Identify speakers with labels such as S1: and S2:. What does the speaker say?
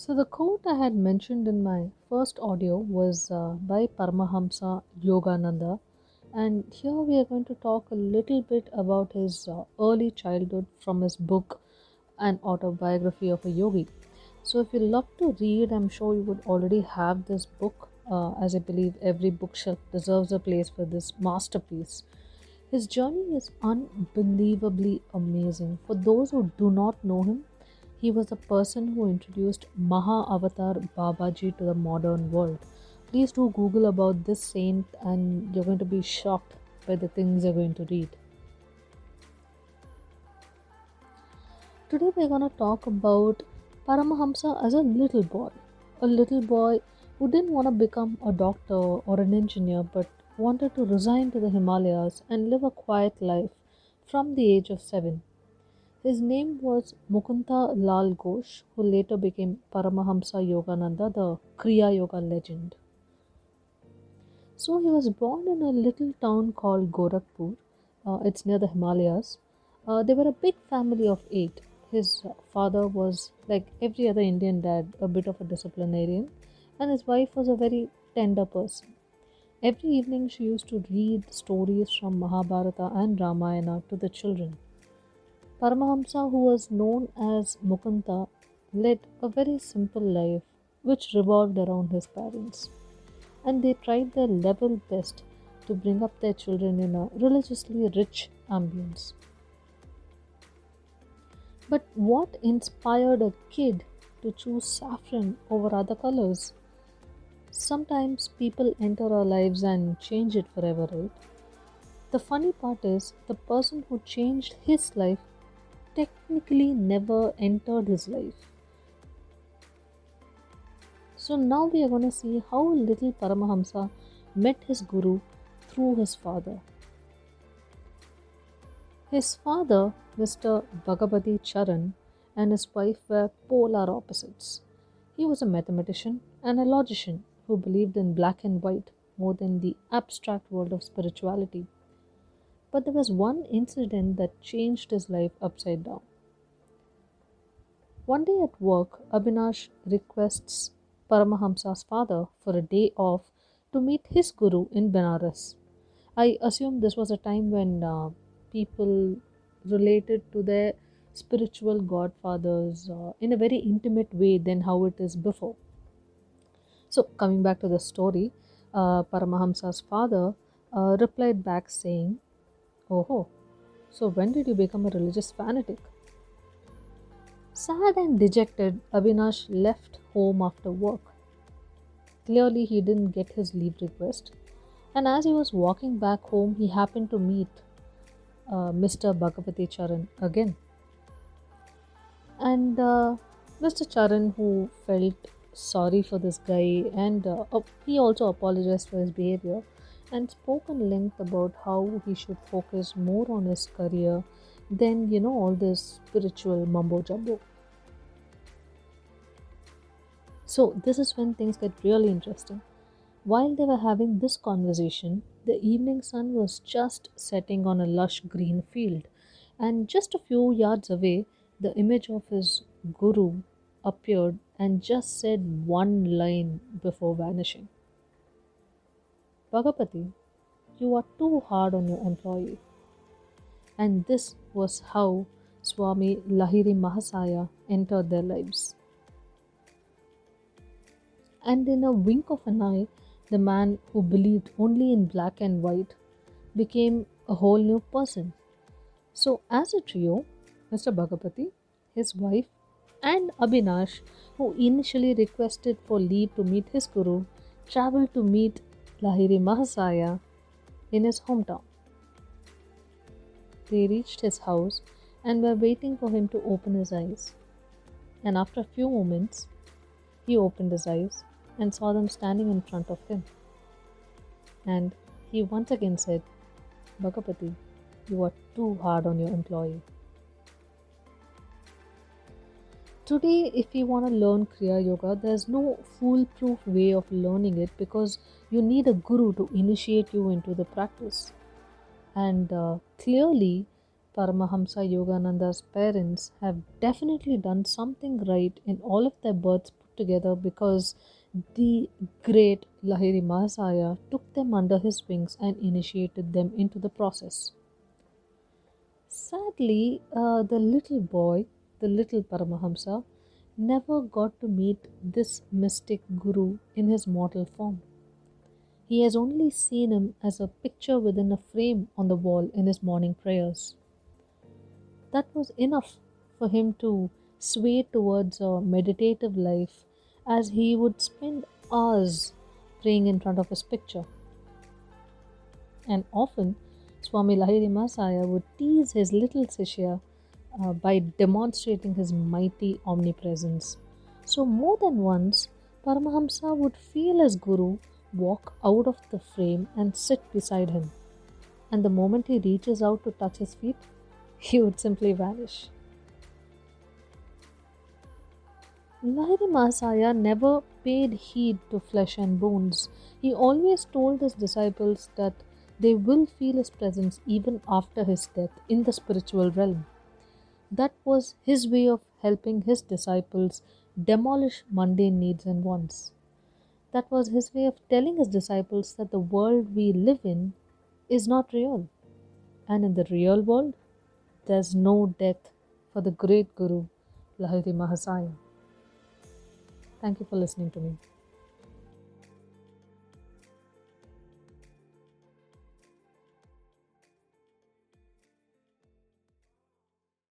S1: So, the quote I had mentioned in my first audio was uh, by Paramahamsa Yogananda, and here we are going to talk a little bit about his uh, early childhood from his book An Autobiography of a Yogi. So, if you love to read, I'm sure you would already have this book, uh, as I believe every bookshelf deserves a place for this masterpiece. His journey is unbelievably amazing. For those who do not know him, he was the person who introduced Maha Avatar Babaji to the modern world. Please do Google about this saint, and you're going to be shocked by the things you're going to read. Today, we're going to talk about Paramahamsa as a little boy. A little boy who didn't want to become a doctor or an engineer but wanted to resign to the Himalayas and live a quiet life from the age of seven. His name was Mukunda Lal Ghosh, who later became Paramahamsa Yogananda, the Kriya Yoga legend. So he was born in a little town called Gorakhpur. Uh, it's near the Himalayas. Uh, they were a big family of eight. His father was, like every other Indian dad, a bit of a disciplinarian, and his wife was a very tender person. Every evening, she used to read stories from Mahabharata and Ramayana to the children. Paramahamsa, who was known as Mukunda, led a very simple life which revolved around his parents, and they tried their level best to bring up their children in a religiously rich ambience. But what inspired a kid to choose saffron over other colors? Sometimes people enter our lives and change it forever, right? The funny part is, the person who changed his life technically never entered his life. So now we are going to see how little Paramahamsa met his guru through his father. His father, Mr. Bhagavati Charan, and his wife were polar opposites. He was a mathematician and a logician who believed in black and white more than the abstract world of spirituality. But there was one incident that changed his life upside down. One day at work, Abhinash requests Paramahamsa's father for a day off to meet his guru in Benares. I assume this was a time when uh, people related to their spiritual godfathers uh, in a very intimate way than how it is before. So, coming back to the story, uh, Paramahamsa's father uh, replied back saying, Oh, ho, so when did you become a religious fanatic? Sad and dejected, Avinash left home after work. Clearly, he didn't get his leave request, and as he was walking back home, he happened to meet uh, Mr. Bhagavati Charan again. And uh, Mr. Charan, who felt sorry for this guy and uh, he also apologized for his behavior, and spoke in length about how he should focus more on his career than you know all this spiritual mumbo jumbo. So, this is when things get really interesting. While they were having this conversation, the evening sun was just setting on a lush green field, and just a few yards away, the image of his guru appeared and just said one line before vanishing. Bhagapati, you are too hard on your employee. And this was how Swami Lahiri Mahasaya entered their lives. And in a wink of an eye, the man who believed only in black and white became a whole new person. So, as a trio, Mr. Bhagapati, his wife, and Abhinash, who initially requested for leave to meet his guru, traveled to meet Lahiri Mahasaya in his hometown. They reached his house and were waiting for him to open his eyes. And after a few moments, he opened his eyes and saw them standing in front of him. And he once again said, Bhagapati, you are too hard on your employee. Today, if you want to learn Kriya Yoga, there's no foolproof way of learning it because you need a guru to initiate you into the practice. And uh, clearly, Paramahamsa Yogananda's parents have definitely done something right in all of their births put together because the great Lahiri Mahasaya took them under his wings and initiated them into the process. Sadly, uh, the little boy, the little Paramahamsa, never got to meet this mystic guru in his mortal form. He has only seen him as a picture within a frame on the wall in his morning prayers. That was enough for him to sway towards a meditative life as he would spend hours praying in front of his picture. And often, Swami Lahiri Mahasaya would tease his little Sishya uh, by demonstrating his mighty omnipresence. So, more than once, Paramahamsa would feel his Guru walk out of the frame and sit beside him. And the moment he reaches out to touch his feet, he would simply vanish. Lahiri Mahasaya never paid heed to flesh and bones. He always told his disciples that they will feel his presence even after his death in the spiritual realm. That was his way of helping his disciples demolish mundane needs and wants. That was his way of telling his disciples that the world we live in is not real. And in the real world, there's no death for the great Guru, Lahiri Mahasaya. Thank you for listening to me.